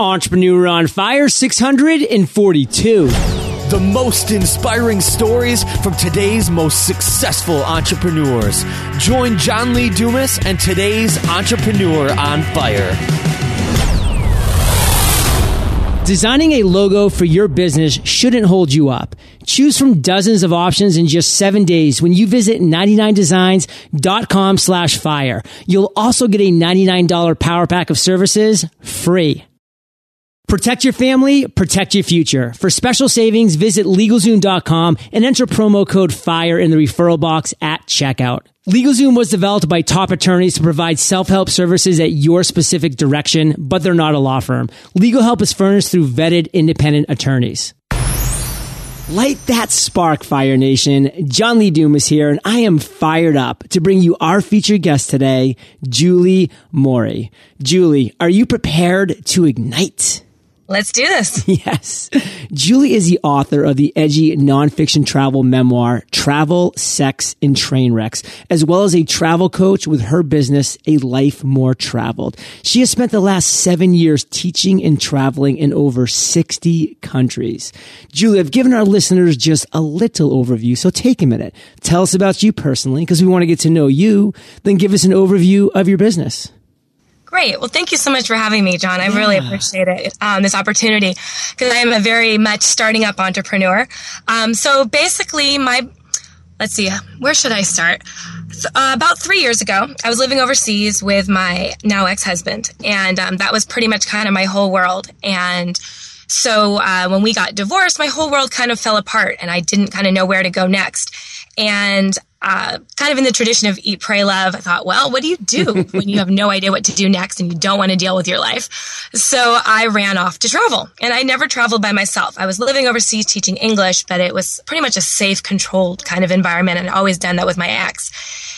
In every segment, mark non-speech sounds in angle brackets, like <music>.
Entrepreneur on Fire 642. The most inspiring stories from today's most successful entrepreneurs. Join John Lee Dumas and today's Entrepreneur on Fire. Designing a logo for your business shouldn't hold you up. Choose from dozens of options in just seven days when you visit 99designs.com slash fire. You'll also get a $99 power pack of services free. Protect your family, protect your future. For special savings, visit LegalZoom.com and enter promo code FIRE in the referral box at checkout. LegalZoom was developed by top attorneys to provide self-help services at your specific direction, but they're not a law firm. Legal help is furnished through vetted independent attorneys. Light that spark, Fire Nation. John Lee Dumas is here, and I am fired up to bring you our featured guest today, Julie Morey. Julie, are you prepared to ignite? Let's do this. <laughs> Yes. Julie is the author of the edgy nonfiction travel memoir, Travel, Sex, and Train Wrecks, as well as a travel coach with her business, A Life More Traveled. She has spent the last seven years teaching and traveling in over 60 countries. Julie, I've given our listeners just a little overview, so take a minute. Tell us about you personally, because we want to get to know you, then give us an overview of your business. Great. Well, thank you so much for having me, John. I yeah. really appreciate it, um, this opportunity, because I am a very much starting up entrepreneur. Um, so basically, my let's see, where should I start? Uh, about three years ago, I was living overseas with my now ex husband, and um, that was pretty much kind of my whole world. And so uh, when we got divorced, my whole world kind of fell apart, and I didn't kind of know where to go next. And uh, kind of in the tradition of eat, pray, love, I thought, well, what do you do <laughs> when you have no idea what to do next and you don't want to deal with your life? So I ran off to travel and I never traveled by myself. I was living overseas teaching English, but it was pretty much a safe, controlled kind of environment and I'd always done that with my ex.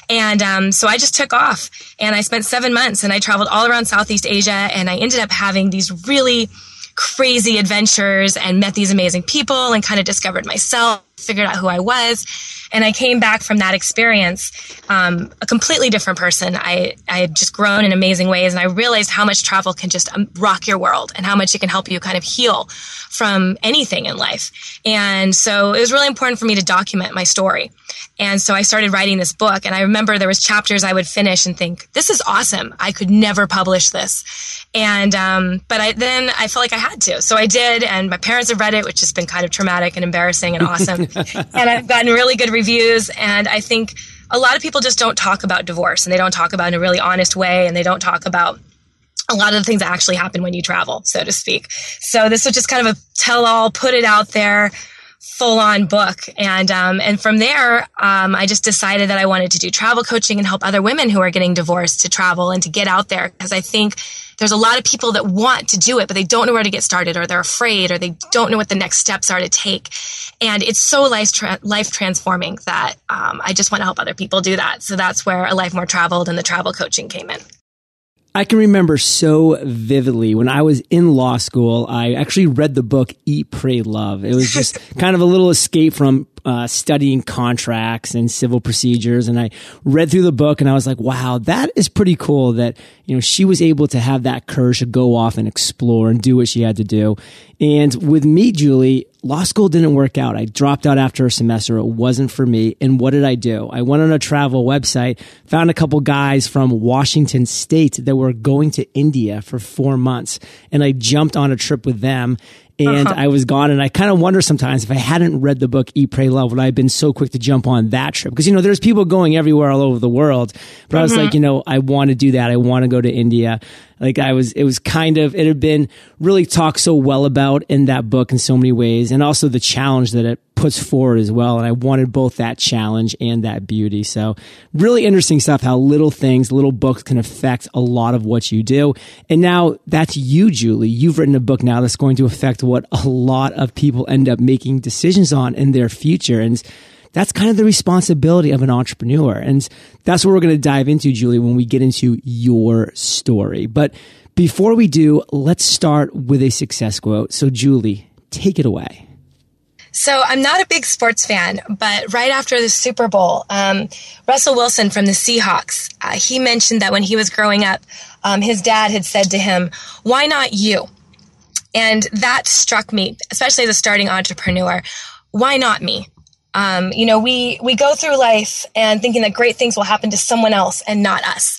And um, so I just took off and I spent seven months and I traveled all around Southeast Asia and I ended up having these really crazy adventures and met these amazing people and kind of discovered myself, figured out who I was. And I came back from that experience um, a completely different person. I, I had just grown in amazing ways, and I realized how much travel can just um, rock your world and how much it can help you kind of heal from anything in life. And so it was really important for me to document my story. And so I started writing this book, and I remember there was chapters I would finish and think, "This is awesome! I could never publish this." And um, but I then I felt like I had to, so I did. And my parents have read it, which has been kind of traumatic and embarrassing and <laughs> awesome. And I've gotten really good reviews. And I think a lot of people just don't talk about divorce, and they don't talk about in a really honest way, and they don't talk about a lot of the things that actually happen when you travel, so to speak. So this was just kind of a tell all, put it out there, full on book. And, um, and from there, um, I just decided that I wanted to do travel coaching and help other women who are getting divorced to travel and to get out there. Cause I think there's a lot of people that want to do it, but they don't know where to get started or they're afraid or they don't know what the next steps are to take. And it's so life, tra- life transforming that, um, I just want to help other people do that. So that's where a life more traveled and the travel coaching came in. I can remember so vividly when I was in law school, I actually read the book Eat, Pray, Love. It was just <laughs> kind of a little escape from uh, studying contracts and civil procedures. And I read through the book and I was like, wow, that is pretty cool that, you know, she was able to have that courage to go off and explore and do what she had to do. And with me, Julie, law school didn't work out. I dropped out after a semester. It wasn't for me. And what did I do? I went on a travel website, found a couple guys from Washington state that were going to India for four months. And I jumped on a trip with them and uh-huh. I was gone. And I kind of wonder sometimes if I hadn't read the book Eat, Pray, Love, would I have been so quick to jump on that trip? Because, you know, there's people going everywhere all over the world. But mm-hmm. I was like, mm-hmm. you know, I want to do that. I want to go to India. Like I was, it was kind of, it had been really talked so well about in that book in so many ways. And also the challenge that it puts forward as well. And I wanted both that challenge and that beauty. So really interesting stuff, how little things, little books can affect a lot of what you do. And now that's you, Julie. You've written a book now that's going to affect what a lot of people end up making decisions on in their future. And that's kind of the responsibility of an entrepreneur. And that's what we're going to dive into, Julie, when we get into your story. But before we do, let's start with a success quote. So, Julie, take it away. So I'm not a big sports fan, but right after the Super Bowl, um, Russell Wilson from the Seahawks, uh, he mentioned that when he was growing up, um, his dad had said to him, "Why not you?" And that struck me, especially as a starting entrepreneur. Why not me? Um, you know, we, we go through life and thinking that great things will happen to someone else and not us.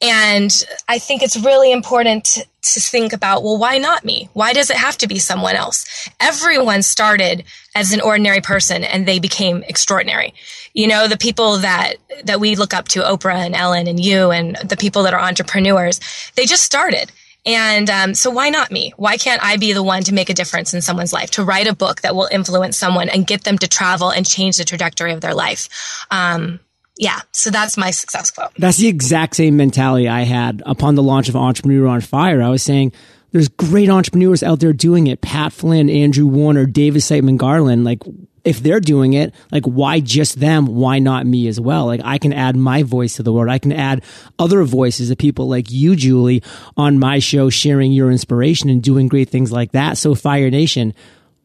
And I think it's really important to, think about, well, why not me? Why does it have to be someone else? Everyone started as an ordinary person and they became extraordinary. You know, the people that, that we look up to, Oprah and Ellen and you and the people that are entrepreneurs, they just started. And um, so, why not me? Why can't I be the one to make a difference in someone's life, to write a book that will influence someone and get them to travel and change the trajectory of their life? Um, yeah, so that's my success quote. That's the exact same mentality I had upon the launch of Entrepreneur on Fire. I was saying, there's great entrepreneurs out there doing it. Pat Flynn, Andrew Warner, David Siteman Garland. Like, if they're doing it, like why just them? Why not me as well? Like I can add my voice to the world. I can add other voices of people like you, Julie, on my show, sharing your inspiration and doing great things like that. So Fire Nation,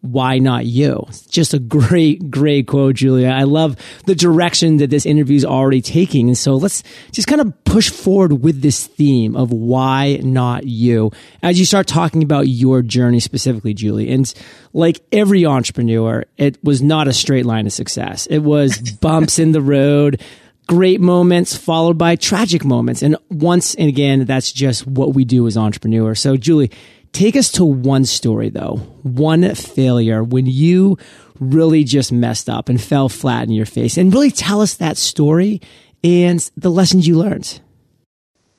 why not you? Just a great, great quote, Julia. I love the direction that this interview is already taking. And so let's just kind of push forward with this theme of why not you as you start talking about your journey specifically, Julie. And like every entrepreneur, it was not a straight line of success. It was <laughs> bumps in the road great moments followed by tragic moments. And once and again, that's just what we do as entrepreneurs. So, Julie, Take us to one story though, one failure when you really just messed up and fell flat in your face and really tell us that story and the lessons you learned.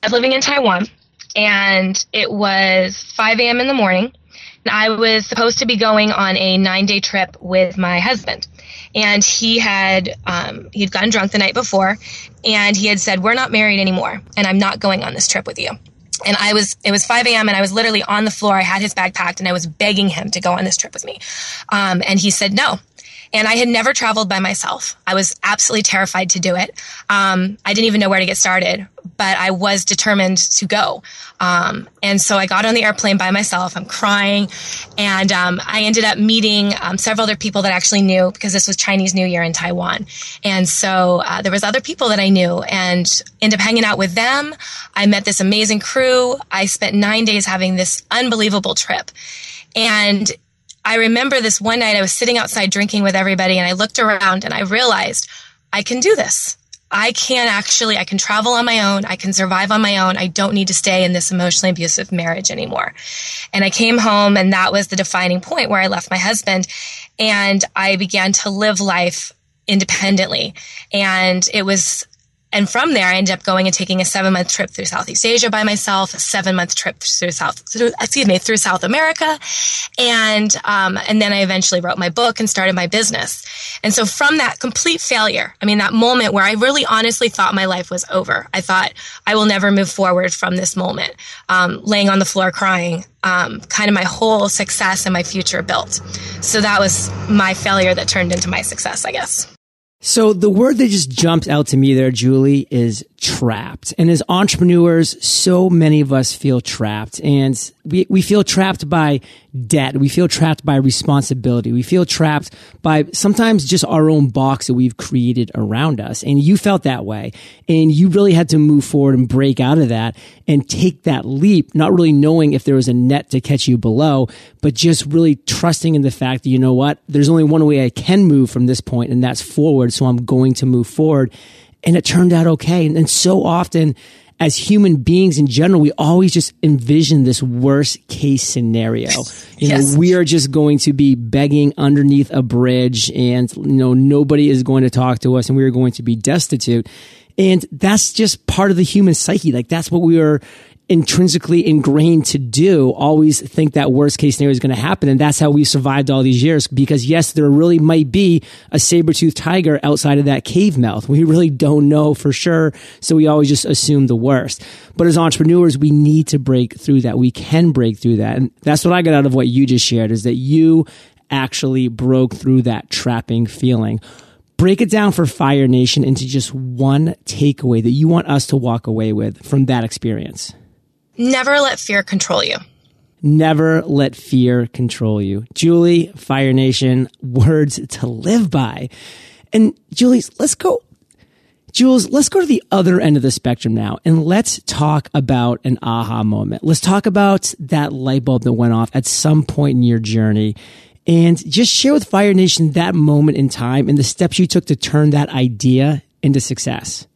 I was living in Taiwan and it was 5 a.m. in the morning. And I was supposed to be going on a nine day trip with my husband. And he had, um, he'd gotten drunk the night before and he had said, We're not married anymore and I'm not going on this trip with you and I was, it was 5 a.m. and I was literally on the floor. I had his bag packed and I was begging him to go on this trip with me. Um, and he said no. And I had never traveled by myself. I was absolutely terrified to do it. Um, I didn't even know where to get started, but I was determined to go. Um, and so I got on the airplane by myself. I'm crying. And um, I ended up meeting um, several other people that I actually knew because this was Chinese New Year in Taiwan. And so uh, there was other people that I knew and ended up hanging out with them. I met this amazing crew. I spent nine days having this unbelievable trip. And I remember this one night I was sitting outside drinking with everybody and I looked around and I realized I can do this. I can actually, I can travel on my own. I can survive on my own. I don't need to stay in this emotionally abusive marriage anymore. And I came home and that was the defining point where I left my husband and I began to live life independently. And it was and from there, I ended up going and taking a seven month trip through Southeast Asia by myself, a seven month trip through South, through, excuse me, through South America. And, um, and then I eventually wrote my book and started my business. And so from that complete failure, I mean, that moment where I really honestly thought my life was over, I thought I will never move forward from this moment, um, laying on the floor crying, um, kind of my whole success and my future built. So that was my failure that turned into my success, I guess. So the word that just jumps out to me there, Julie, is trapped. And as entrepreneurs, so many of us feel trapped and we, we feel trapped by debt. We feel trapped by responsibility. We feel trapped by sometimes just our own box that we've created around us. And you felt that way. And you really had to move forward and break out of that and take that leap, not really knowing if there was a net to catch you below, but just really trusting in the fact that, you know what, there's only one way I can move from this point and that's forward. So I'm going to move forward and it turned out okay. And, and so often as human beings in general, we always just envision this worst case scenario. <laughs> You yes. know, we are just going to be begging underneath a bridge and, you know, nobody is going to talk to us and we are going to be destitute. And that's just part of the human psyche. Like that's what we are intrinsically ingrained to do always think that worst case scenario is going to happen. And that's how we survived all these years. Because yes there really might be a saber-toothed tiger outside of that cave mouth. We really don't know for sure. So we always just assume the worst. But as entrepreneurs we need to break through that. We can break through that. And that's what i got out of what you just shared is that you actually broke through that trapping feeling. Break it down for fire nation into just one takeaway that you want us to walk away with from that experience Never let fear control you. Never let fear control you. Julie, Fire Nation, words to live by. And Julie, let's go Jules, let's go to the other end of the spectrum now and let's talk about an aha moment. Let's talk about that light bulb that went off at some point in your journey and just share with Fire Nation that moment in time and the steps you took to turn that idea into success.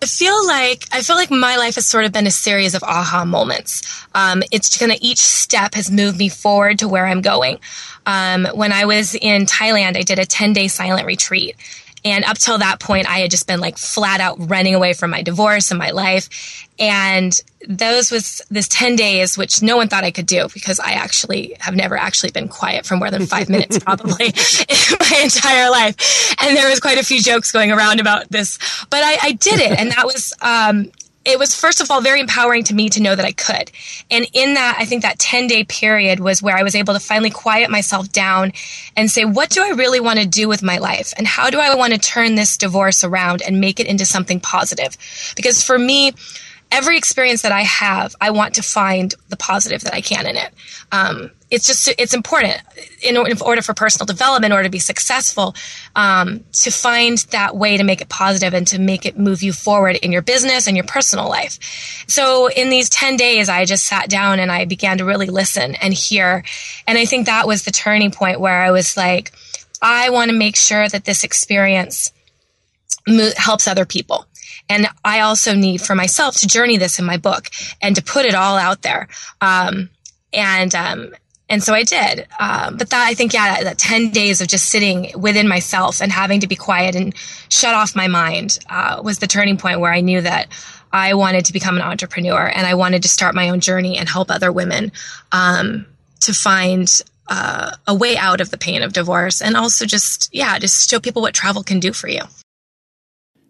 I feel like I feel like my life has sort of been a series of aha moments. Um, it's kind of each step has moved me forward to where I'm going. Um, when I was in Thailand, I did a 10 day silent retreat. And up till that point, I had just been like flat out running away from my divorce and my life. And those was this 10 days, which no one thought I could do because I actually have never actually been quiet for more than five minutes, <laughs> probably in my entire life. And there was quite a few jokes going around about this, but I, I did it. And that was, um, it was first of all very empowering to me to know that I could. And in that, I think that 10 day period was where I was able to finally quiet myself down and say, what do I really want to do with my life? And how do I want to turn this divorce around and make it into something positive? Because for me, every experience that I have, I want to find the positive that I can in it. Um, it's just it's important in, order for personal development, in order to be successful, um, to find that way to make it positive and to make it move you forward in your business and your personal life. So in these ten days, I just sat down and I began to really listen and hear, and I think that was the turning point where I was like, I want to make sure that this experience helps other people. And I also need for myself to journey this in my book and to put it all out there. Um, and, um, and so I did. Um, but that, I think, yeah, that 10 days of just sitting within myself and having to be quiet and shut off my mind, uh, was the turning point where I knew that I wanted to become an entrepreneur and I wanted to start my own journey and help other women, um, to find, uh, a way out of the pain of divorce and also just, yeah, just show people what travel can do for you.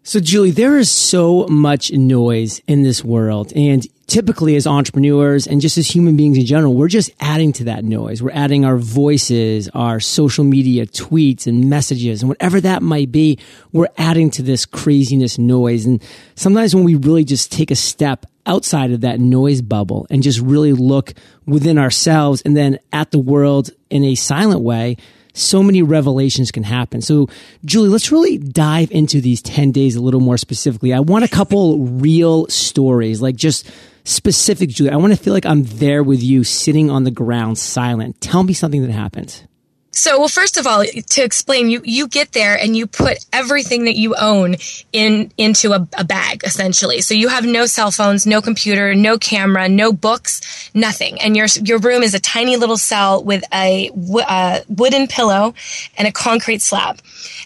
So, Julie, there is so much noise in this world. And typically, as entrepreneurs and just as human beings in general, we're just adding to that noise. We're adding our voices, our social media tweets and messages, and whatever that might be, we're adding to this craziness noise. And sometimes when we really just take a step outside of that noise bubble and just really look within ourselves and then at the world in a silent way, so many revelations can happen. So, Julie, let's really dive into these 10 days a little more specifically. I want a couple real stories, like just specific, Julie. I want to feel like I'm there with you sitting on the ground silent. Tell me something that happened. So, well, first of all, to explain, you you get there and you put everything that you own in into a, a, bag, essentially. So you have no cell phones, no computer, no camera, no books, nothing. And your your room is a tiny little cell with a, a wooden pillow and a concrete slab.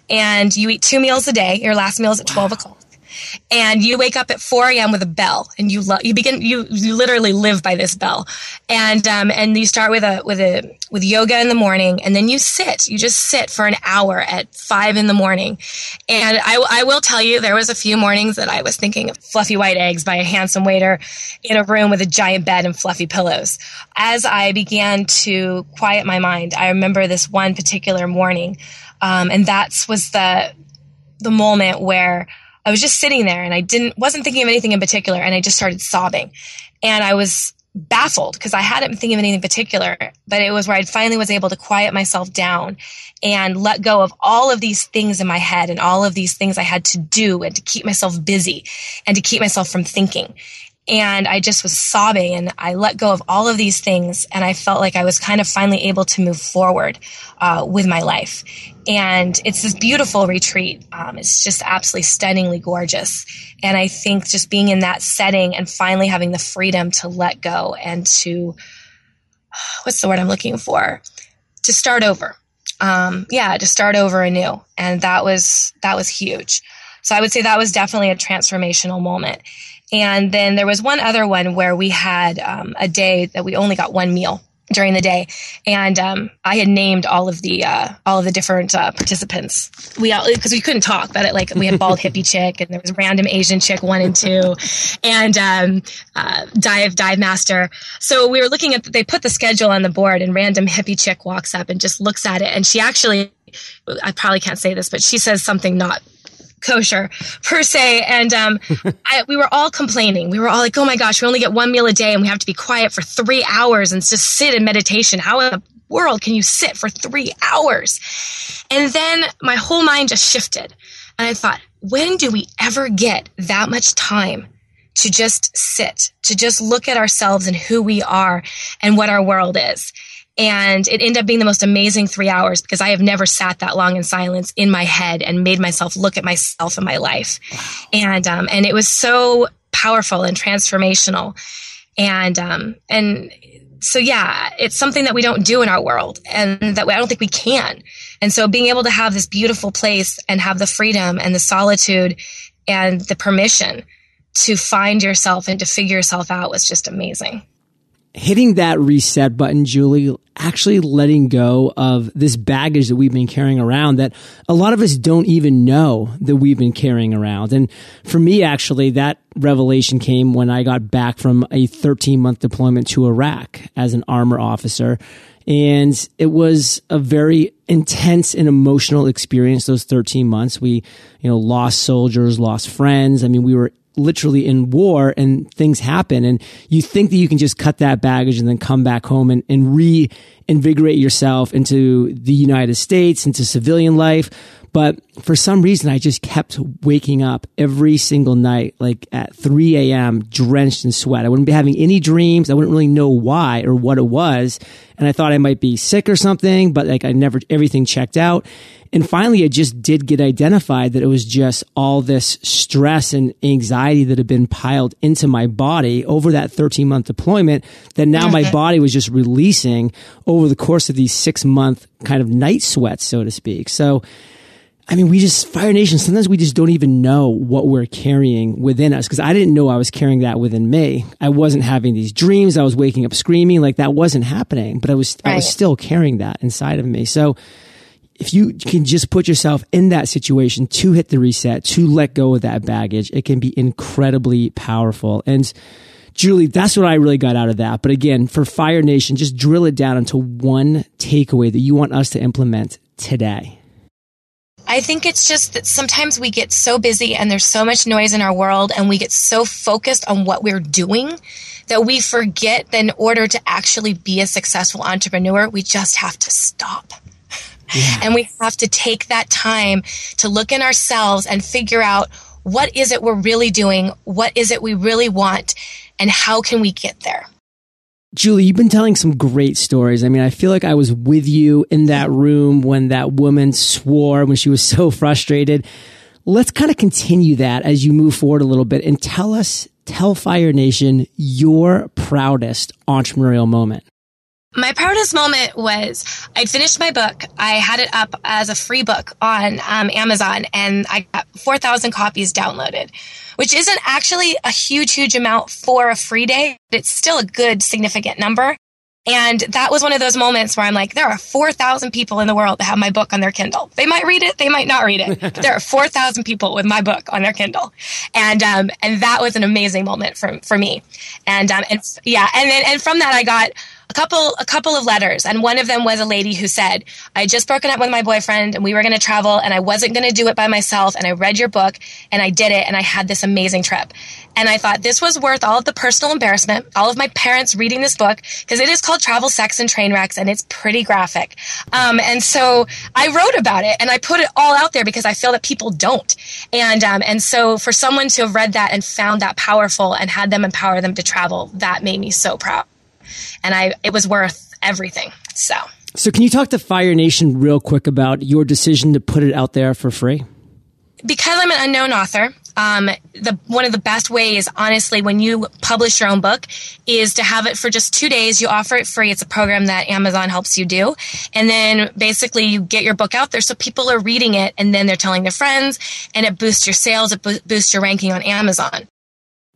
And you eat two meals a day. Your last meal is at twelve o'clock and you wake up at 4 a.m. with a bell and you lo- you begin you you literally live by this bell. And um and you start with a with a with yoga in the morning and then you sit. You just sit for an hour at 5 in the morning. And I, I will tell you there was a few mornings that I was thinking of fluffy white eggs by a handsome waiter in a room with a giant bed and fluffy pillows. As I began to quiet my mind I remember this one particular morning um, and that was the the moment where I was just sitting there and I didn't, wasn't thinking of anything in particular. And I just started sobbing and I was baffled because I hadn't been thinking of anything particular, but it was where I finally was able to quiet myself down and let go of all of these things in my head and all of these things I had to do and to keep myself busy and to keep myself from thinking. And I just was sobbing and I let go of all of these things. And I felt like I was kind of finally able to move forward uh, with my life. And it's this beautiful retreat. Um, it's just absolutely stunningly gorgeous. And I think just being in that setting and finally having the freedom to let go and to, <sighs> what's the word I'm looking for? To start over. Um, yeah, to start over anew. And that was, that was huge. So I would say that was definitely a transformational moment. And then there was one other one where we had um, a day that we only got one meal during the day, and um, I had named all of the uh, all of the different uh, participants. We all because we couldn't talk, but it, like we had bald hippie chick, and there was random Asian chick one and two, and um, uh, dive dive master. So we were looking at they put the schedule on the board, and random hippie chick walks up and just looks at it, and she actually I probably can't say this, but she says something not kosher per se. And um, <laughs> I, we were all complaining. We were all like, oh my gosh, we only get one meal a day and we have to be quiet for three hours and just sit in meditation. How in the world can you sit for three hours? And then my whole mind just shifted. And I thought, when do we ever get that much time to just sit, to just look at ourselves and who we are and what our world is? And it ended up being the most amazing three hours because I have never sat that long in silence in my head and made myself look at myself and my life. Wow. And, um, and it was so powerful and transformational. And, um, and so yeah, it's something that we don't do in our world and that I don't think we can. And so being able to have this beautiful place and have the freedom and the solitude and the permission to find yourself and to figure yourself out was just amazing hitting that reset button, Julie, actually letting go of this baggage that we've been carrying around that a lot of us don't even know that we've been carrying around. And for me, actually, that revelation came when I got back from a 13 month deployment to Iraq as an armor officer. And it was a very intense and emotional experience those 13 months. We, you know, lost soldiers, lost friends. I mean, we were literally in war and things happen. And you think that you can just cut that baggage and then come back home and, and reinvigorate yourself into the United States, into civilian life. But for some reason, I just kept waking up every single night, like at 3 a.m., drenched in sweat. I wouldn't be having any dreams. I wouldn't really know why or what it was. And I thought I might be sick or something, but like I never, everything checked out. And finally, it just did get identified that it was just all this stress and anxiety that had been piled into my body over that 13 month deployment that now mm-hmm. my body was just releasing over the course of these six month kind of night sweats, so to speak. So, I mean, we just, Fire Nation, sometimes we just don't even know what we're carrying within us because I didn't know I was carrying that within me. I wasn't having these dreams. I was waking up screaming like that wasn't happening, but I was, right. I was still carrying that inside of me. So if you can just put yourself in that situation to hit the reset, to let go of that baggage, it can be incredibly powerful. And Julie, that's what I really got out of that. But again, for Fire Nation, just drill it down into one takeaway that you want us to implement today. I think it's just that sometimes we get so busy and there's so much noise in our world and we get so focused on what we're doing that we forget that in order to actually be a successful entrepreneur, we just have to stop. Yeah. And we have to take that time to look in ourselves and figure out what is it we're really doing? What is it we really want? And how can we get there? Julie, you've been telling some great stories. I mean, I feel like I was with you in that room when that woman swore when she was <laughs> so frustrated. Let's kind of continue that as you move forward a little bit and tell us, tell Fire Nation your proudest entrepreneurial moment. My proudest moment was I'd finished my book. I had it up as a free book on um, Amazon and I got 4,000 copies downloaded, which isn't actually a huge, huge amount for a free day. but It's still a good, significant number. And that was one of those moments where I'm like, there are 4,000 people in the world that have my book on their Kindle. They might read it. They might not read it. <laughs> But there are 4,000 people with my book on their Kindle. And, um, and that was an amazing moment for, for me. And, um, and yeah. And then, and from that, I got a couple a couple of letters. And one of them was a lady who said i had just broken up with my boyfriend and we were going to travel and i wasn't going to do it by myself and i read your book and i did it and i had this amazing trip. And i thought this was worth all of the personal embarrassment all of my parents reading this book because it is called travel sex and train wrecks and it's pretty graphic. Um, and so i wrote about it and i put it all out there because i feel that people don't. And um, and so for someone to have read that and found that powerful and had them empower them to travel that made me so proud and I it was worth everything. So. So can you talk to Fire Nation real quick about your decision to put it out there for free? Because I'm an unknown author, um, the one of the best ways, honestly, when you publish your own book, is to have it for just two days. You offer it free. It's a program that Amazon helps you do, and then basically you get your book out there so people are reading it, and then they're telling their friends, and it boosts your sales. It bo- boosts your ranking on Amazon.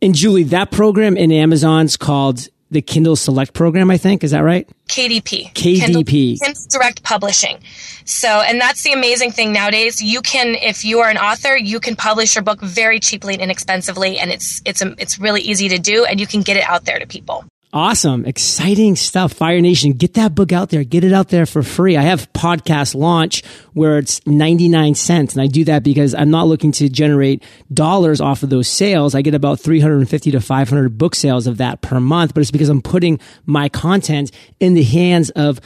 And Julie, that program in Amazon's called the Kindle Select program, I think. Is that right? KDP. KDP. Kindle, Kindle, Direct Publishing. So, and that's the amazing thing nowadays. You can, if you are an author, you can publish your book very cheaply and inexpensively, and it's it's it's really easy to do, and you can get it out there to people. Awesome. Exciting stuff. Fire Nation, get that book out there. Get it out there for free. I have podcast launch where it's 99 cents. And I do that because I'm not looking to generate dollars off of those sales. I get about 350 to 500 book sales of that per month, but it's because I'm putting my content in the hands of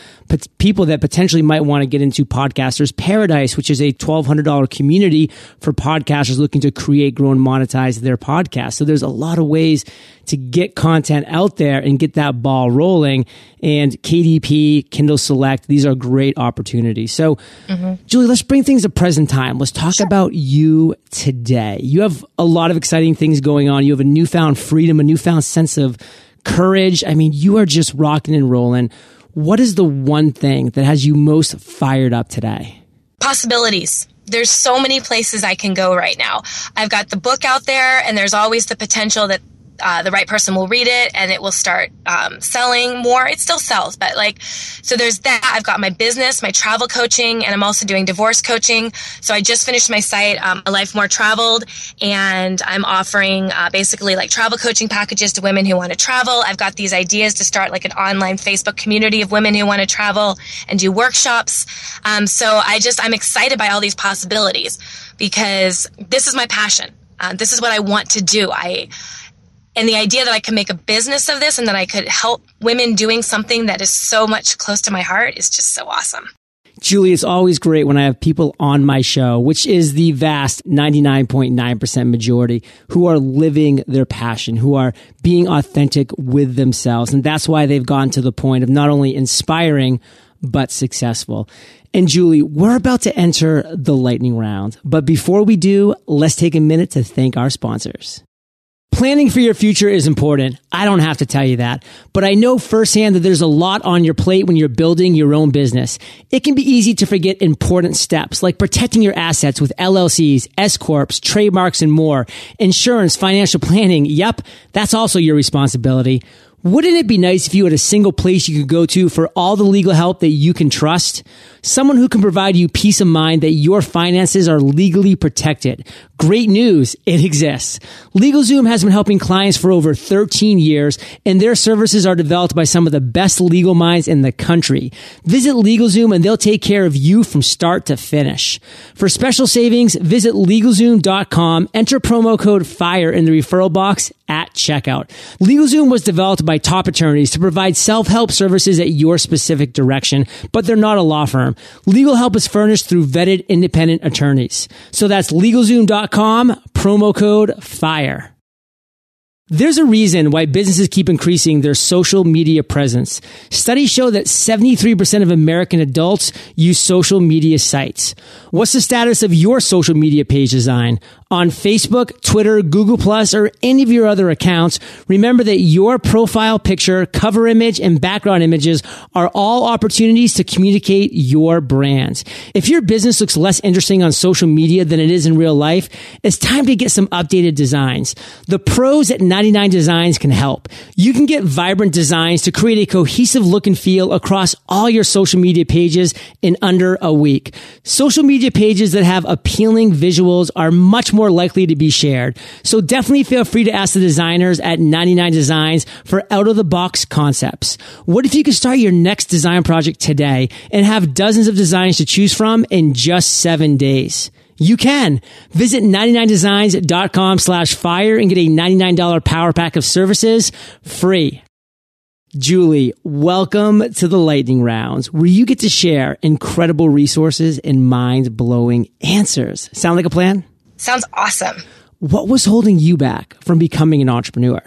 people that potentially might want to get into Podcasters Paradise, which is a $1,200 community for podcasters looking to create, grow, and monetize their podcast. So there's a lot of ways to get content out there and get that ball rolling. And KDP, Kindle Select, these are great opportunities. So, mm-hmm. Julie, let's bring things to present time. Let's talk sure. about you today. You have a lot of exciting things going on. You have a newfound freedom, a newfound sense of courage. I mean, you are just rocking and rolling. What is the one thing that has you most fired up today? Possibilities there's so many places I can go right now. I've got the book out there, and there's always the potential that uh, the right person will read it and it will start um, selling more. It still sells, but like, so there's that. I've got my business, my travel coaching, and I'm also doing divorce coaching. So I just finished my site, um, A Life More Traveled, and I'm offering uh, basically like travel coaching packages to women who want to travel. I've got these ideas to start like an online Facebook community of women who want to travel and do workshops. Um, so I just, I'm excited by all these possibilities because this is my passion. Uh, this is what I want to do. I, and the idea that I could make a business of this and that I could help women doing something that is so much close to my heart is just so awesome. Julie, it's always great when I have people on my show, which is the vast 99.9% majority who are living their passion, who are being authentic with themselves. And that's why they've gone to the point of not only inspiring, but successful. And Julie, we're about to enter the lightning round. But before we do, let's take a minute to thank our sponsors. Planning for your future is important. I don't have to tell you that, but I know firsthand that there's a lot on your plate when you're building your own business. It can be easy to forget important steps like protecting your assets with LLCs, S corps, trademarks, and more. Insurance, financial planning. Yep, that's also your responsibility. Wouldn't it be nice if you had a single place you could go to for all the legal help that you can trust? Someone who can provide you peace of mind that your finances are legally protected. Great news. It exists. LegalZoom has been helping clients for over 13 years and their services are developed by some of the best legal minds in the country. Visit LegalZoom and they'll take care of you from start to finish. For special savings, visit LegalZoom.com, enter promo code FIRE in the referral box at checkout. LegalZoom was developed by top attorneys to provide self-help services at your specific direction, but they're not a law firm. Legal help is furnished through vetted independent attorneys. So that's LegalZoom.com, promo code FIRE. There's a reason why businesses keep increasing their social media presence. Studies show that 73% of American adults use social media sites. What's the status of your social media page design? on Facebook, Twitter, Google Plus, or any of your other accounts, remember that your profile picture, cover image, and background images are all opportunities to communicate your brand. If your business looks less interesting on social media than it is in real life, it's time to get some updated designs. The pros at 99 Designs can help. You can get vibrant designs to create a cohesive look and feel across all your social media pages in under a week. Social media pages that have appealing visuals are much more likely to be shared. So definitely feel free to ask the designers at 99 Designs for out of the box concepts. What if you could start your next design project today and have dozens of designs to choose from in just seven days? You can visit 99designs.com slash fire and get a $99 power pack of services free. Julie, welcome to the lightning rounds where you get to share incredible resources and mind blowing answers. Sound like a plan? Sounds awesome. What was holding you back from becoming an entrepreneur?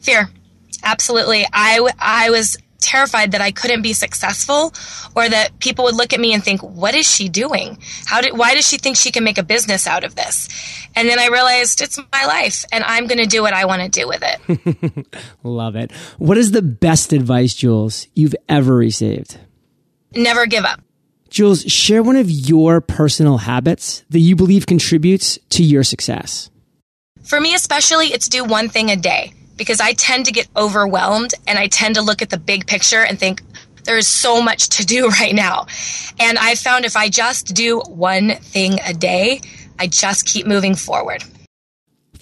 Fear. Absolutely. I, I was terrified that I couldn't be successful or that people would look at me and think, what is she doing? How did, why does she think she can make a business out of this? And then I realized it's my life and I'm going to do what I want to do with it. <laughs> Love it. What is the best advice, Jules, you've ever received? Never give up. Jules, share one of your personal habits that you believe contributes to your success. For me, especially, it's do one thing a day because I tend to get overwhelmed and I tend to look at the big picture and think, there is so much to do <laughs> right now. And I found if I just do one thing a day, I just keep moving forward.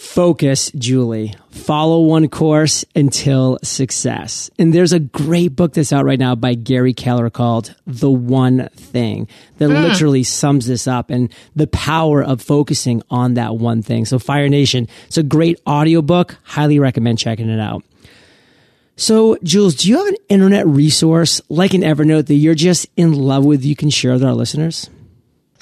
Focus, Julie. Follow one course until success. And there's a great book that's out right now by Gary Keller called The One Thing that mm. literally sums this up and the power of focusing on that one thing. So Fire Nation, it's a great audiobook. Highly recommend checking it out. So, Jules, do you have an internet resource like an Evernote that you're just in love with you can share with our listeners?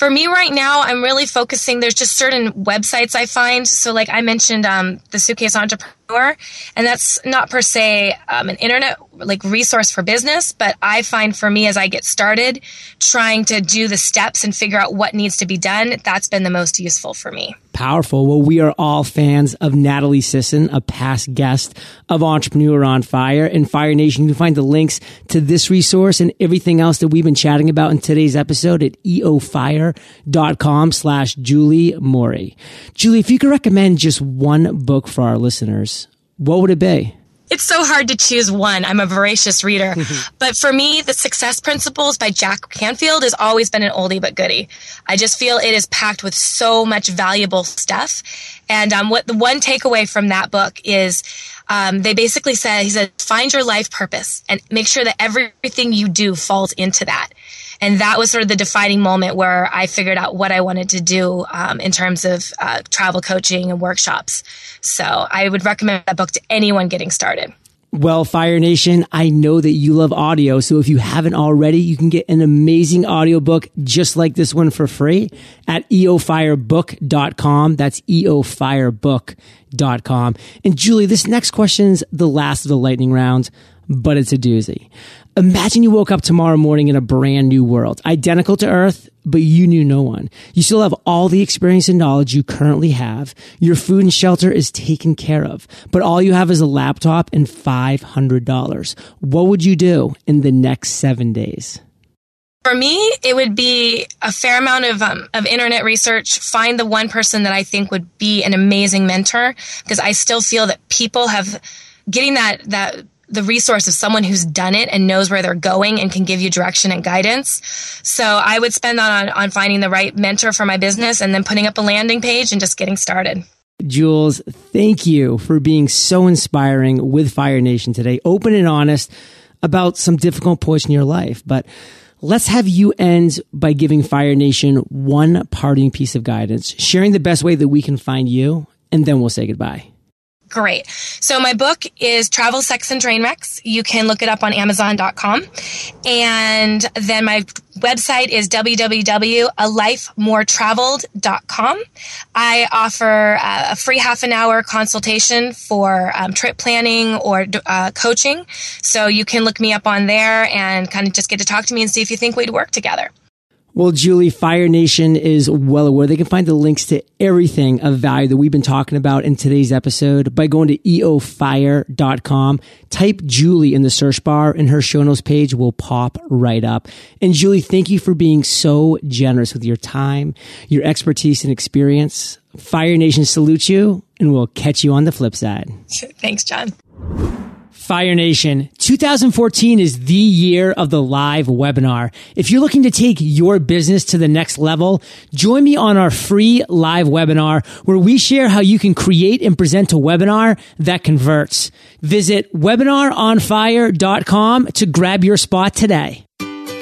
For me right now, I'm really focusing. There's just certain websites I find. So, like I mentioned, um, the Suitcase Entrepreneur, and that's not per se um, an internet like resource for business, but I find for me as I get started, trying to do the steps and figure out what needs to be done, that's been the most useful for me. Powerful. Well, we are all fans of Natalie Sisson, a past guest of Entrepreneur on Fire and Fire Nation. You can find the links to this resource and everything else that we've been chatting about in today's episode at eofire.com slash Julie Morey. Julie, if you could recommend just one book for our listeners, what would it be? it's so hard to choose one. I'm a voracious reader. but for me, The Success Principles by Jack Canfield has always been an oldie but goodie. I just feel it is packed with so much valuable stuff. And um, what the one takeaway from that book is um, they basically said, he said, find your life purpose and make sure that everything you do falls into that. And that was sort of the defining moment where I figured out what I wanted to do um, in terms of uh, travel coaching and workshops. So I would recommend that book to anyone getting started. Well, Fire Nation, I know that you love audio. So if you haven't already, you can get an amazing audiobook just like this one for free at eofirebook.com. That's eofirebook.com. And Julie, this next question's the last of the lightning round, but it's a doozy. Imagine you woke up tomorrow morning in a brand new world, identical to Earth, but you knew no one. You still have all the experience and knowledge you currently have. Your food and shelter is taken care of, but all you have is a laptop and $500. What would you do in the next seven days? For me, it would be a fair amount of, um, of internet research, find the one person that I think would be an amazing mentor, because I still feel that people have getting that, that the resource of someone who's done it and knows where they're going and can give you direction and guidance. So I would spend that on, on finding the right mentor for my business and then putting up a landing page and just getting started. Jules, thank you for being so inspiring with Fire Nation today, open and honest about some difficult points in your life. But let's have you end by giving Fire Nation one parting piece of guidance, sharing the best way that we can find you, and then we'll say goodbye. Great. So my book is Travel, Sex, and Train Wrecks. You can look it up on Amazon.com. And then my website is www.alifemoretraveled.com. I offer uh, a free half an hour consultation for um, trip planning or uh, coaching. So you can look me up on there and kind of just get to talk to me and see if you think we'd work together. Well, Julie, Fire Nation is well aware. They can find the links to everything of value that we've been talking about in today's episode by going to eofire.com. Type Julie in the search bar and her show notes page will pop right up. And Julie, thank you for being so generous with your time, your expertise and experience. Fire Nation salutes you and we'll catch you on the flip side. <laughs> Thanks, John. Fire Nation, 2014 is the year of the live webinar. If you're looking to take your business to the next level, join me on our free live webinar where we share how you can create and present a webinar that converts. Visit webinaronfire.com to grab your spot today.